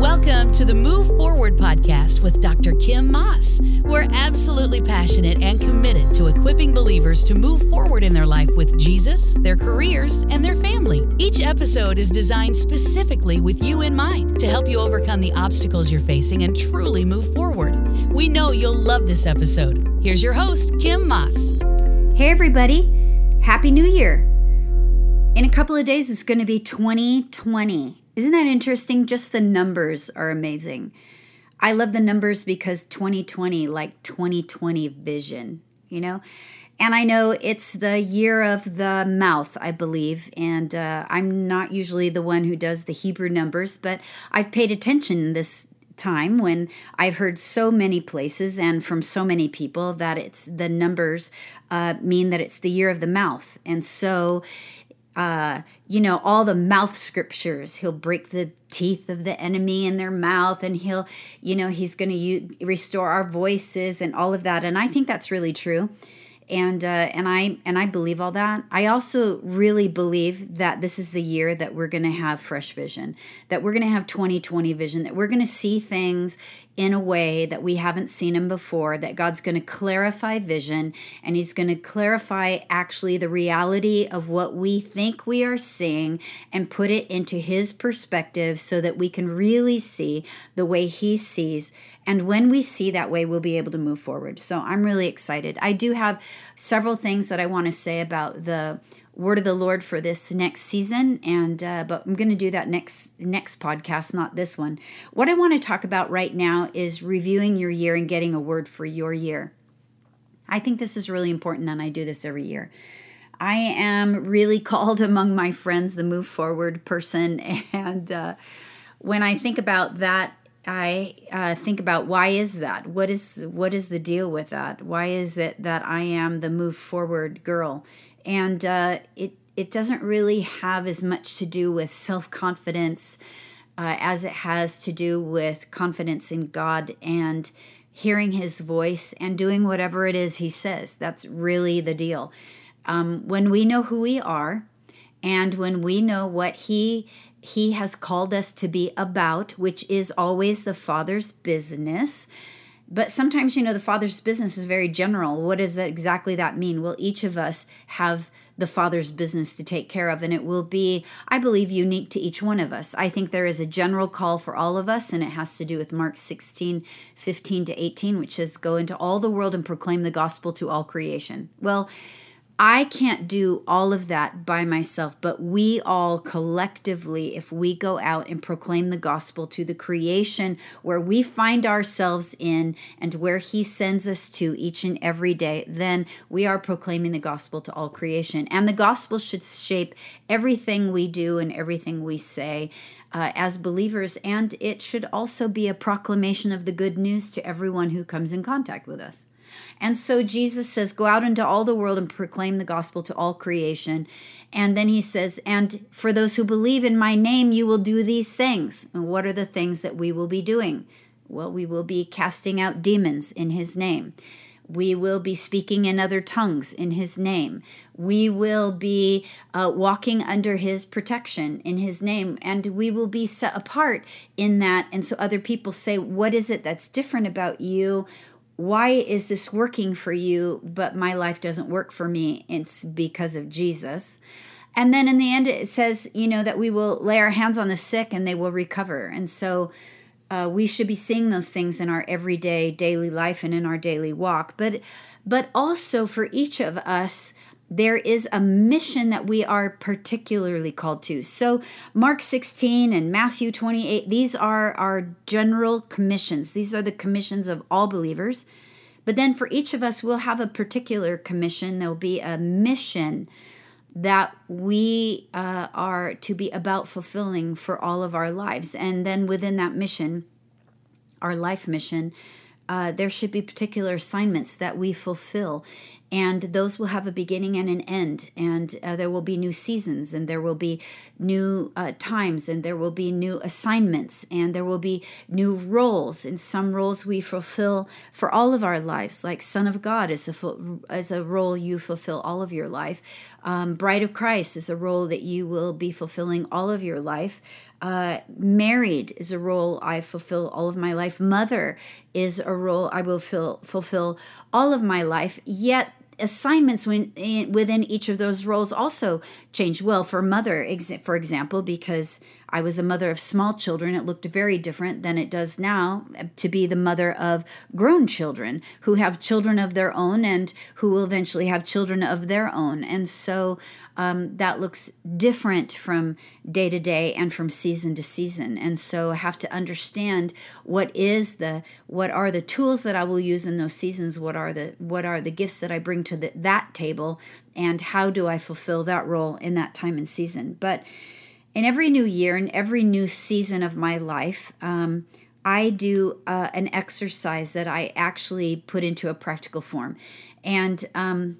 Welcome to the Move Forward podcast with Dr. Kim Maas. We're absolutely passionate and committed to equipping believers to move forward in their life with Jesus, their careers, and their family. Each episode is designed specifically with you in mind to help you overcome the obstacles you're facing and truly move forward. We know you'll love this episode. Here's your host, Kim Maas. Hey, everybody. Happy New Year. In a couple of days, it's going to be 2020. Isn't that interesting? Just the numbers are amazing. I love the numbers because 2020, like 2020 vision, you know? And I know it's the year of the mouth, I believe. And uh, I'm not usually the one who does the Hebrew numbers, but I've paid attention this time when I've heard so many places and from so many people that it's the numbers uh, mean that it's the year of the mouth. And so uh, you know, all the mouth scriptures. He'll break the teeth of the enemy in their mouth, and he'll, you know, he's going to restore our voices and all of that. And I think that's really true and uh, and I and I believe all that. I also really believe that this is the year that we're going to have fresh vision, that we're going to have 2020 vision, that we're going to see things in a way that we haven't seen him before. That God's going to clarify vision, and He's going to clarify actually the reality of what we think we are seeing, and put it into His perspective, so that we can really see the way He sees and when we see that way, we'll be able to move forward. So I'm really excited. I do have several things that I want to say about the word of the Lord for this next season, and uh, but I'm going to do that next next podcast, not this one. What I want to talk about right now is reviewing your year and getting a word for your year. I think this is really important, and I do this every year. I am really called among my friends the move forward person, and uh, when I think about that I uh, think about why is that? What is what is the deal with that? Why is it that I am the move forward girl? And uh, it it doesn't really have as much to do with self confidence uh, as it has to do with confidence in God and hearing His voice and doing whatever it is He says. That's really the deal. Um, when we know who we are, and when we know what He he has called us to be about, which is always the Father's business. But sometimes, you know, the Father's business is very general. What does exactly that mean? Will each of us have the Father's business to take care of? And it will be, I believe, unique to each one of us. I think there is a general call for all of us, and it has to do with Mark 16, 15 to 18, which says, Go into all the world and proclaim the gospel to all creation. Well, I can't do all of that by myself, but we all collectively, if we go out and proclaim the gospel to the creation where we find ourselves in and where He sends us to each and every day, then we are proclaiming the gospel to all creation. And the gospel should shape everything we do and everything we say. Uh, as believers, and it should also be a proclamation of the good news to everyone who comes in contact with us. And so Jesus says, Go out into all the world and proclaim the gospel to all creation. And then he says, And for those who believe in my name, you will do these things. And what are the things that we will be doing? Well, we will be casting out demons in his name. We will be speaking in other tongues in his name. We will be uh, walking under his protection in his name. And we will be set apart in that. And so other people say, What is it that's different about you? Why is this working for you, but my life doesn't work for me? It's because of Jesus. And then in the end, it says, you know, that we will lay our hands on the sick and they will recover. And so uh, we should be seeing those things in our everyday daily life and in our daily walk. But but also for each of us, there is a mission that we are particularly called to. So, Mark 16 and Matthew 28, these are our general commissions. These are the commissions of all believers. But then for each of us, we'll have a particular commission. There'll be a mission that we uh, are to be about fulfilling for all of our lives. And then within that mission, our life mission, uh, there should be particular assignments that we fulfill. And those will have a beginning and an end and uh, there will be new seasons and there will be new uh, times and there will be new assignments and there will be new roles and some roles we fulfill for all of our lives like son of god is a, is a role you fulfill all of your life um, bride of christ is a role that you will be fulfilling all of your life uh, married is a role I fulfill all of my life. Mother is a role I will fill, fulfill all of my life. Yet assignments within each of those roles also change. Well, for mother, for example, because I was a mother of small children. It looked very different than it does now to be the mother of grown children who have children of their own and who will eventually have children of their own. And so um, that looks different from day to day and from season to season. And so I have to understand what is the what are the tools that I will use in those seasons. What are the what are the gifts that I bring to the, that table, and how do I fulfill that role in that time and season? But in every new year and every new season of my life, um, I do uh, an exercise that I actually put into a practical form, and um,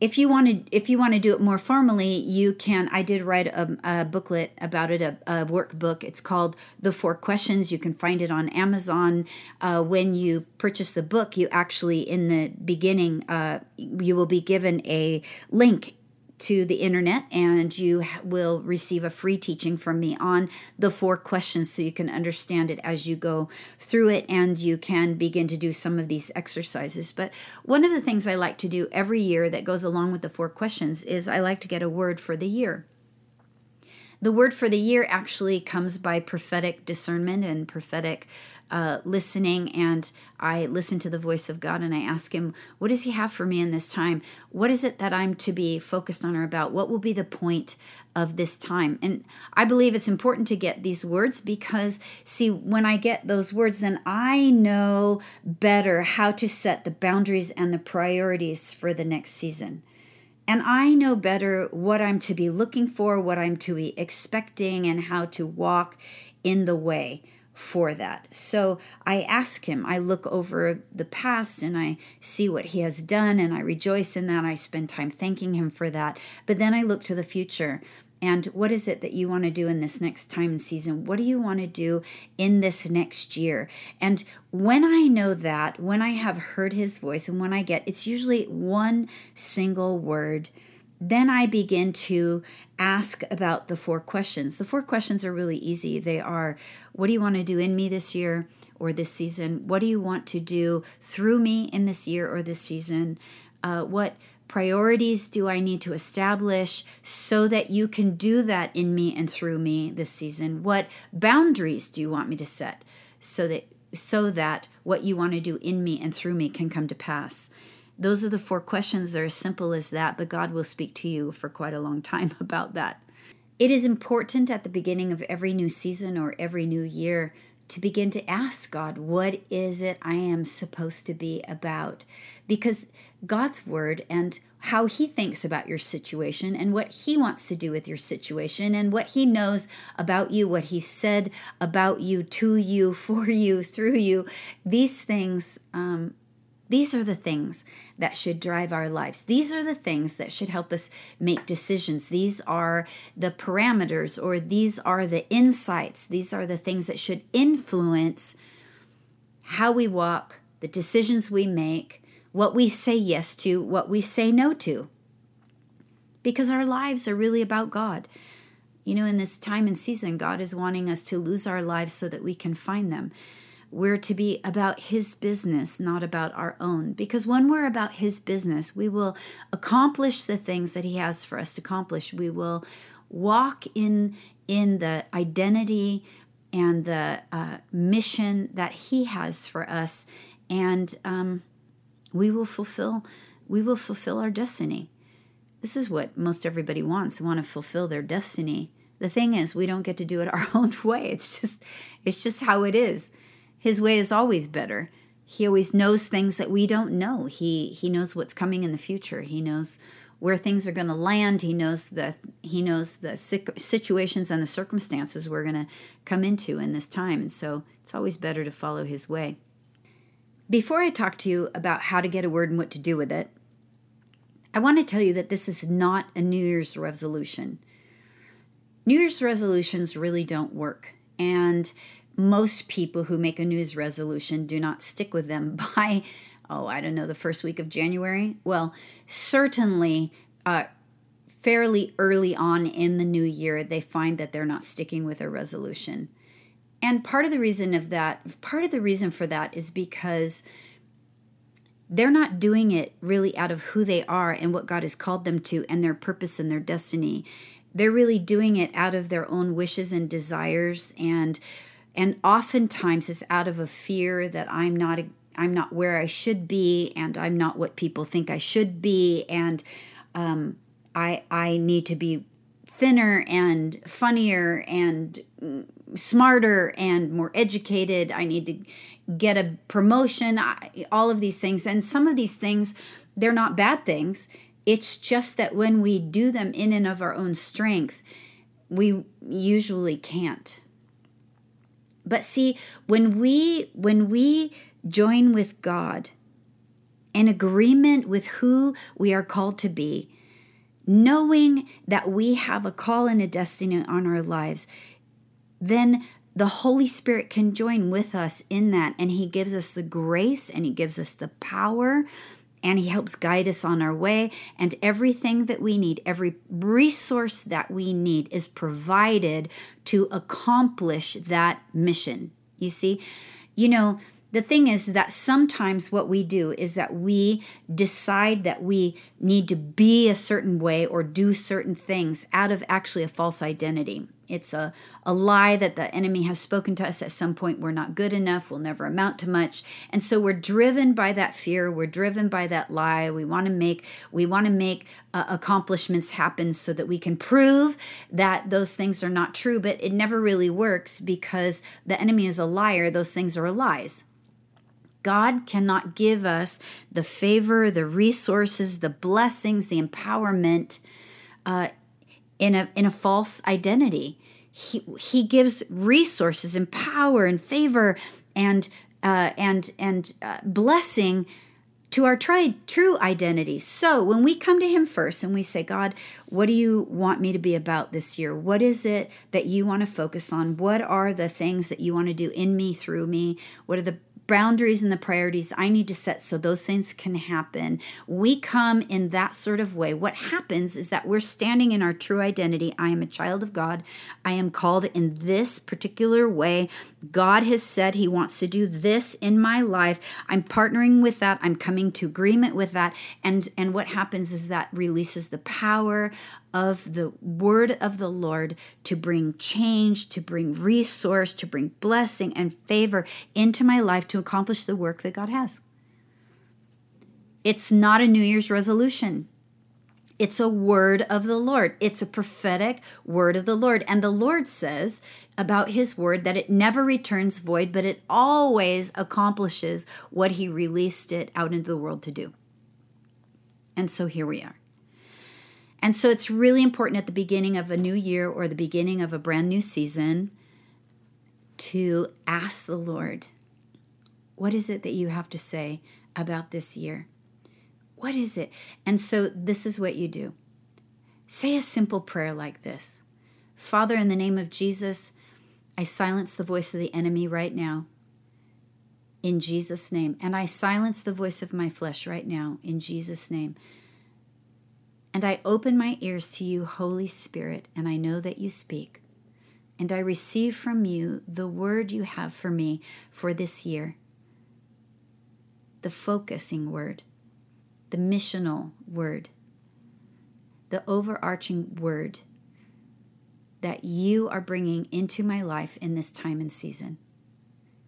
if you want to if you want to do it more formally you can i did write a, a booklet about it a, a, workbook. It's called the four questions. You can find it on amazon. Uh, when you purchase the book you actually in the beginning uh, you will be given a link to the internet and you will receive a free teaching from me on the four questions so you can understand it as you go through it and you can begin to do some of these exercises. But one of the things I like to do every year that goes along with the four questions is I like to get a word for the year. The word for the year actually comes by prophetic discernment and prophetic uh, listening. And I listen to the voice of God and I ask Him, What does He have for me in this time? What is it that I'm to be focused on or about? What will be the point of this time? And I believe it's important to get these words because, see, when I get those words, then I know better how to set the boundaries and the priorities for the next season. And I know better what I'm to be looking for, what I'm to be expecting, and how to walk in the way for that. So I ask him, I look over the past and I see what he has done, and I rejoice in that. I spend time thanking him for that. But then I look to the future and what is it that you want to do in this next time and season? What do you want to do in this next year? And when I know that, when I have heard his voice, and when I get it's usually one single word, then I begin to ask about the four questions. The four questions are really easy. They are what do you want to do in me this year or this season? What do you want to do through me in this year or this season? Uh, what priorities do I need to establish so that you can do that in me and through me this season? What boundaries do you want me to set so that so that what you want to do in me and through me can come to pass? Those are the four questions. They're as simple as that, but God will speak to you for quite a long time about that. It is important at the beginning of every new season or every new year to begin to ask God, what is it I am supposed to be about? Because God's word and how he thinks about your situation and what he wants to do with your situation and what he knows about you, what he said about you, to you, for you, through you, these things um, these are the things that should drive our lives. These are the things that should help us make decisions. These are the parameters or these are the insights. These are the things that should influence how we walk, the decisions we make, what we say yes to, what we say no to. Because our lives are really about God. You know, in this time and season, God is wanting us to lose our lives so that we can find them. We're to be about His business, not about our own. Because when we're about His business, we will accomplish the things that He has for us to accomplish. We will walk in in the identity and the uh, mission that He has for us, and um, we will fulfill we will fulfill our destiny. This is what most everybody wants. want to fulfill their destiny. The thing is, we don't get to do it our own way. It's just it's just how it is. His way is always better. He always knows things that we don't know. He he knows what's coming in the future. He knows where things are going to land. He knows the he knows the situations and the circumstances we're going to come into in this time. And so it's always better to follow his way. Before I talk to you about how to get a word and what to do with it, I want to tell you that this is not a New Year's resolution. New Year's resolutions really don't work. And most people who make a New Year's resolution do not stick with them by, oh, I don't know, the first week of January. Well, certainly, uh, fairly early on in the new year, they find that they're not sticking with a resolution. And part of the reason of that, part of the reason for that is because they're not doing it really out of who they are and what God has called them to and their purpose and their destiny. They're really doing it out of their own wishes and desires and and oftentimes it's out of a fear that I'm not I'm not where I should be and I'm not what people think I should be and um, I I need to be thinner and funnier and smarter and more educated. I need to get a promotion, all of these things. And some of these things, they're not bad things. It's just that when we do them in and of our own strength, we usually can't. But see, when we when we join with God in agreement with who we are called to be, knowing that we have a call and a destiny on our lives, then the Holy Spirit can join with us in that. And He gives us the grace and He gives us the power and He helps guide us on our way. And everything that we need, every resource that we need, is provided to accomplish that mission. You see, you know, the thing is that sometimes what we do is that we decide that we need to be a certain way or do certain things out of actually a false identity. It's a, a lie that the enemy has spoken to us at some point. We're not good enough. We'll never amount to much. And so we're driven by that fear. We're driven by that lie. We want to make we want to make uh, accomplishments happen so that we can prove that those things are not true. But it never really works because the enemy is a liar. Those things are lies. God cannot give us the favor, the resources, the blessings, the empowerment. Uh, in a in a false identity. He he gives resources and power and favor and uh, and and uh, blessing to our true identity. So when we come to Him first and we say, God, what do you want me to be about this year? What is it that you want to focus on? What are the things that you want to do in me, through me? What are the boundaries and the priorities I need to set so those things can happen. We come in that sort of way. What happens is that we're standing in our true identity. I am a child of God. I am called in this particular way. God has said He wants to do this in my life. I'm partnering with that. I'm coming to agreement with that. And, and what happens is that releases the power of the word of the Lord to bring change, to bring resource, to bring blessing and favor into my life to accomplish the work that God has. It's not a New Year's resolution. It's a word of the Lord. It's a prophetic word of the Lord. And the Lord says about his word that it never returns void, but it always accomplishes what he released it out into the world to do. And so here we are. And so it's really important at the beginning of a new year or the beginning of a brand new season to ask the Lord, what is it that you have to say about this year? What is it? And so this is what you do say a simple prayer like this Father, in the name of Jesus, I silence the voice of the enemy right now. In Jesus' name. And I silence the voice of my flesh right now. In Jesus' name. And I open my ears to you, Holy Spirit, and I know that you speak. And I receive from you the word you have for me for this year the focusing word, the missional word, the overarching word that you are bringing into my life in this time and season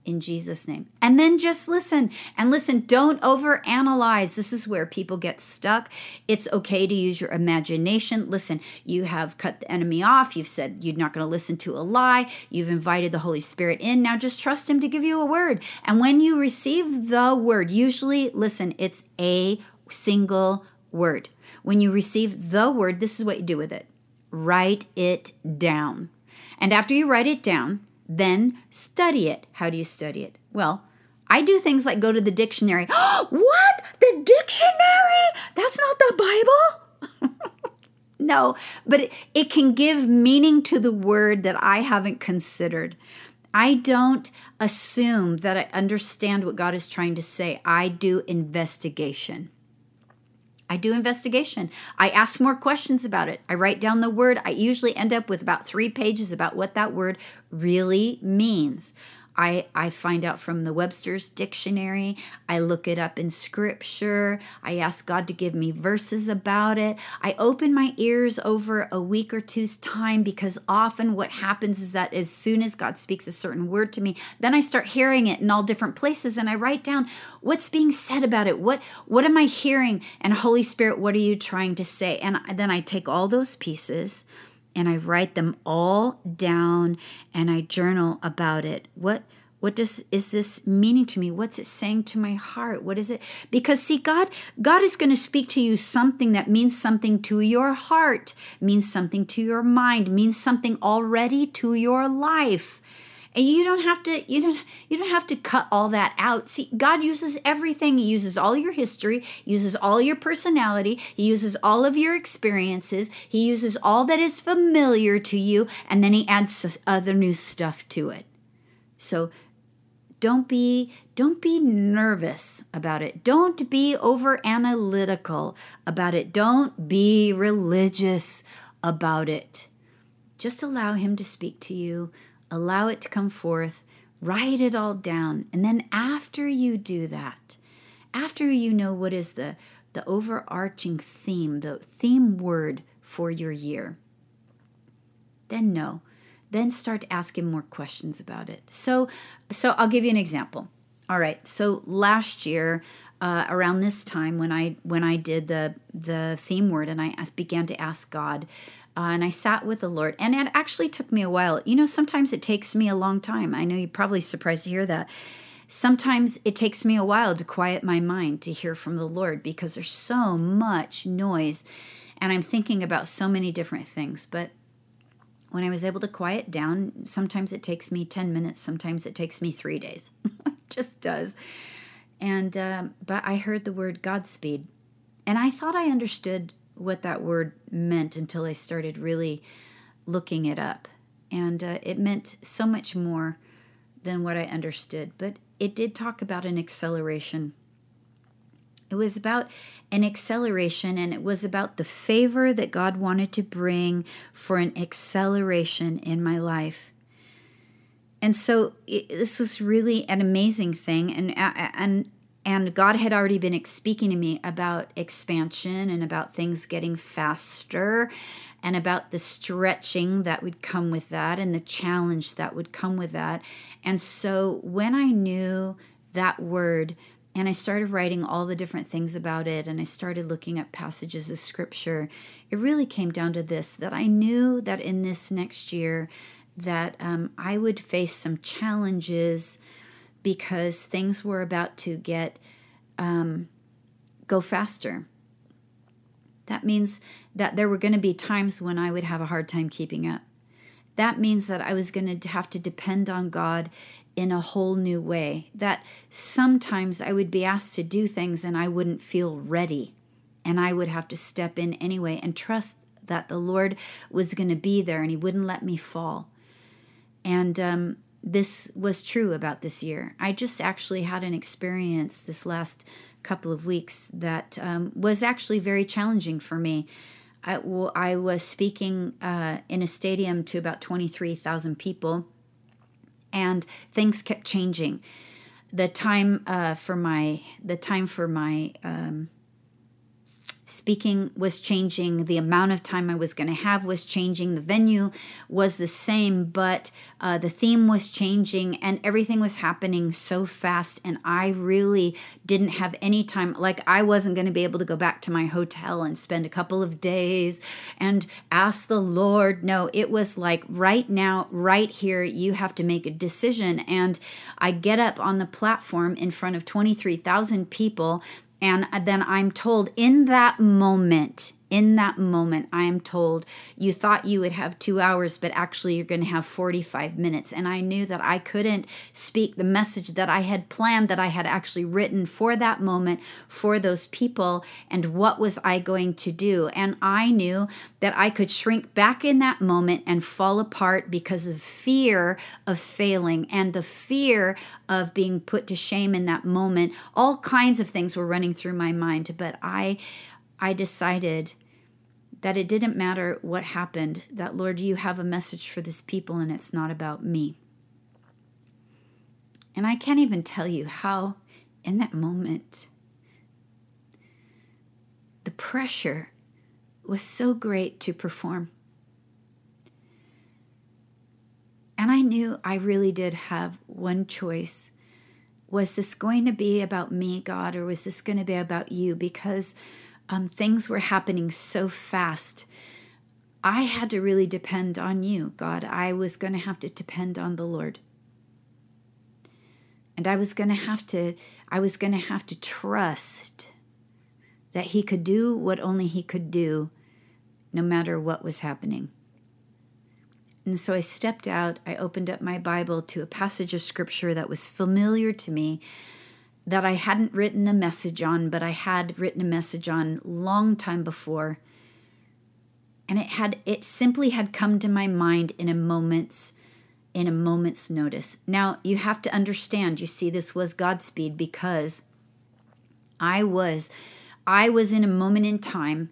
in Jesus' name. And then just listen and listen. Don't overanalyze. This is where people get stuck. It's okay to use your imagination. Listen, you have cut the enemy off. You've said you're not going to listen to a lie. You've invited the Holy Spirit in. Now just trust Him to give you a word. And when you receive the word, usually, listen, it's a single word. When you receive the word, this is what you do with it write it down. And after you write it down, then study it. How do you study it? Well, I do things like go to the dictionary. what? The dictionary? That's not the Bible? no, but it, it can give meaning to the word that I haven't considered. I don't assume that I understand what God is trying to say. I do investigation. I do investigation. I ask more questions about it. I write down the word. I usually end up with about three pages about what that word really means. I, I find out from the Webster's dictionary. I look it up in scripture. I ask God to give me verses about it. I open my ears over a week or two's time because often what happens is that as soon as God speaks a certain word to me, then I start hearing it in all different places and I write down what's being said about it. What what am I hearing? And Holy Spirit, what are you trying to say? And then I take all those pieces and I write them all down and I journal about it. What what does is this meaning to me? What's it saying to my heart? What is it? Because see God God is going to speak to you something that means something to your heart, means something to your mind, means something already to your life. And you don't have to you don't you don't have to cut all that out. See, God uses everything. He uses all your history, he uses all your personality, he uses all of your experiences, he uses all that is familiar to you, and then he adds other new stuff to it. So don't be don't be nervous about it don't be over analytical about it don't be religious about it just allow him to speak to you allow it to come forth write it all down and then after you do that after you know what is the the overarching theme the theme word for your year then know then start asking more questions about it. So, so I'll give you an example. All right. So last year, uh, around this time when I when I did the the theme word and I began to ask God, uh, and I sat with the Lord, and it actually took me a while. You know, sometimes it takes me a long time. I know you're probably surprised to hear that. Sometimes it takes me a while to quiet my mind to hear from the Lord because there's so much noise, and I'm thinking about so many different things. But when I was able to quiet down, sometimes it takes me 10 minutes, sometimes it takes me three days. it just does. And, um, but I heard the word Godspeed. And I thought I understood what that word meant until I started really looking it up. And uh, it meant so much more than what I understood. But it did talk about an acceleration it was about an acceleration and it was about the favor that God wanted to bring for an acceleration in my life. And so it, this was really an amazing thing and and and God had already been speaking to me about expansion and about things getting faster and about the stretching that would come with that and the challenge that would come with that. And so when I knew that word and I started writing all the different things about it, and I started looking at passages of scripture. It really came down to this that I knew that in this next year, that um, I would face some challenges because things were about to get um, go faster. That means that there were going to be times when I would have a hard time keeping up. That means that I was going to have to depend on God in a whole new way. That sometimes I would be asked to do things and I wouldn't feel ready. And I would have to step in anyway and trust that the Lord was going to be there and He wouldn't let me fall. And um, this was true about this year. I just actually had an experience this last couple of weeks that um, was actually very challenging for me. I, was speaking uh, in a stadium to about 23,000 people and things kept changing. The time uh, for my the time for my um, speaking was changing the amount of time i was going to have was changing the venue was the same but uh, the theme was changing and everything was happening so fast and i really didn't have any time like i wasn't going to be able to go back to my hotel and spend a couple of days and ask the lord. No it was like right now right here you have to make a decision and i get up on the platform in front of 23000 people and then I'm told in that moment, in that moment, I am told, you thought you would have two hours, but actually you're going to have 45 minutes. And I knew that I couldn't speak the message that I had planned, that I had actually written for that moment, for those people. And what was I going to do? And I knew that I could shrink back in that moment and fall apart because of fear of failing and the fear of being put to shame in that moment. All kinds of things were running through my mind, but I I decided that it didn't matter what happened, that Lord, you have a message for this people and it's not about me. And I can't even tell you how, in that moment, the pressure was so great to perform. And I knew I really did have one choice. Was this going to be about me, God, or was this going to be about you? Because um, things were happening so fast. I had to really depend on you, God. I was going to have to depend on the Lord. And I was going to have to I was going to have to trust that he could do what only he could do no matter what was happening. And so I stepped out, I opened up my Bible to a passage of scripture that was familiar to me that I hadn't written a message on, but I had written a message on long time before. And it had it simply had come to my mind in a moment's in a moment's notice. Now, you have to understand, you see this was Godspeed because I was I was in a moment in time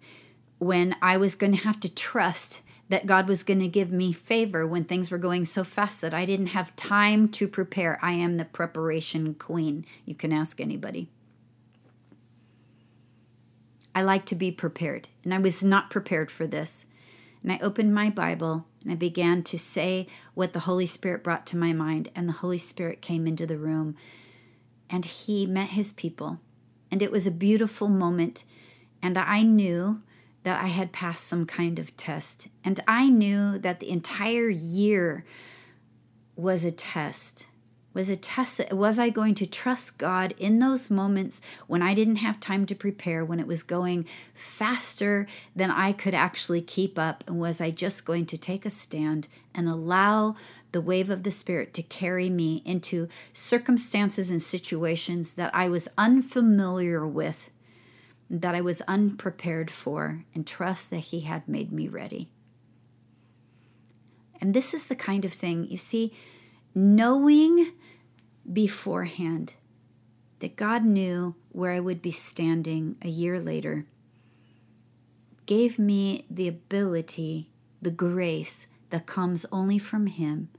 when I was going to have to trust that God was going to give me favor when things were going so fast that I didn't have time to prepare. I am the preparation queen. You can ask anybody. I like to be prepared, and I was not prepared for this. And I opened my Bible and I began to say what the Holy Spirit brought to my mind, and the Holy Spirit came into the room and he met his people. And it was a beautiful moment. And I knew that I had passed some kind of test. And I knew that the entire year was a test. Was a test. Was I going to trust God in those moments when I didn't have time to prepare, when it was going faster than I could actually keep up? And was I just going to take a stand and allow the wave of the Spirit to carry me into circumstances and situations that I was unfamiliar with? That I was unprepared for and trust that He had made me ready. And this is the kind of thing, you see, knowing beforehand that God knew where I would be standing a year later gave me the ability, the grace that comes only from Him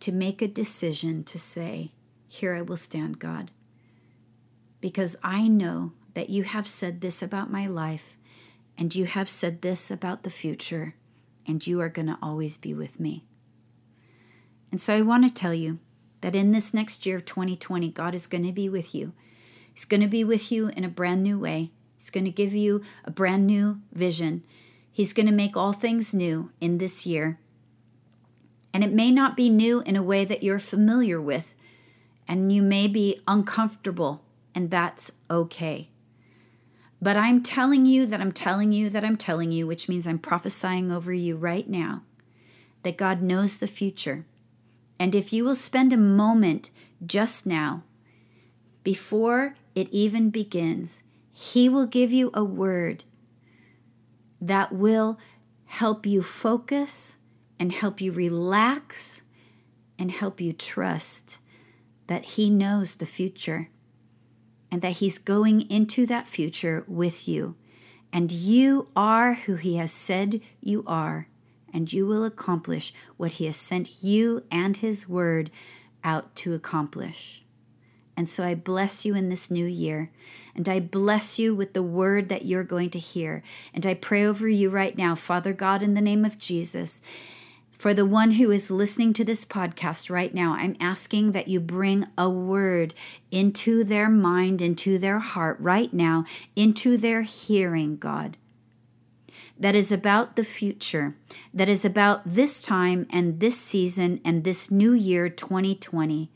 to make a decision to say, Here I will stand, God. Because I know that you have said this about my life, and you have said this about the future, and you are going to always be with me. And so I want to tell you that in this next year of 2020, God is going to be with you. He's going to be with you in a brand new way. He's going to give you a brand new vision. He's going to make all things new in this year. And it may not be new in a way that you're familiar with, and you may be uncomfortable, and that's okay. But I'm telling you that I'm telling you that I'm telling you, which means I'm prophesying over you right now, that God knows the future. And if you will spend a moment just now, before it even begins, He will give you a word that will help you focus and help you relax and help you trust that He knows the future and that He's going into that future with you. And you are who He has said you are, and you will accomplish what He has sent you and His Word out to accomplish. And so I bless you in this new year. And I bless you with the word that you're going to hear. And I pray over you right now, Father God, in the name of Jesus. For the one who is listening to this podcast right now, I'm asking that you bring a word into their mind, into their heart right now, into their hearing, God. That is about the future, that is about this time and this season and this new year, 2020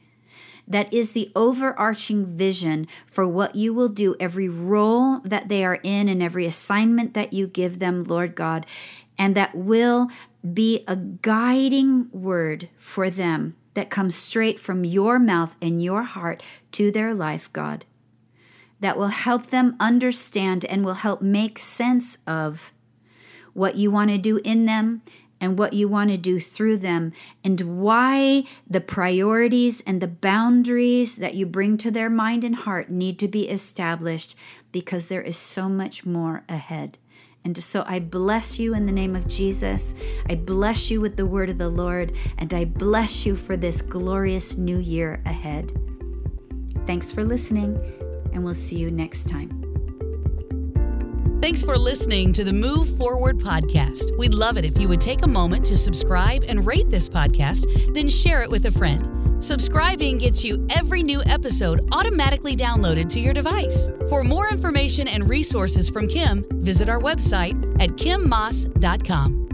that is the overarching vision for what you will do, every role that they are in, and every assignment that you give them, Lord God, and that will be a guiding word for them that comes straight from your mouth and your heart to their life, God, that will help them understand and will help make sense of what you want to do in them and what you want to do through them, and why the priorities and the boundaries that you bring to their mind and heart need to be established because there is so much more ahead. And so I bless you in the name of Jesus. I bless you with the word of the Lord, and I bless you for this glorious new year ahead. Thanks for listening, and we'll see you next time. Thanks for listening to the Move Forward podcast. We'd love it if you would take a moment to subscribe and rate this podcast, then share it with a friend. Subscribing gets you every new episode automatically downloaded to your device. For more information and resources from Kim, visit our website at kimmaas.com.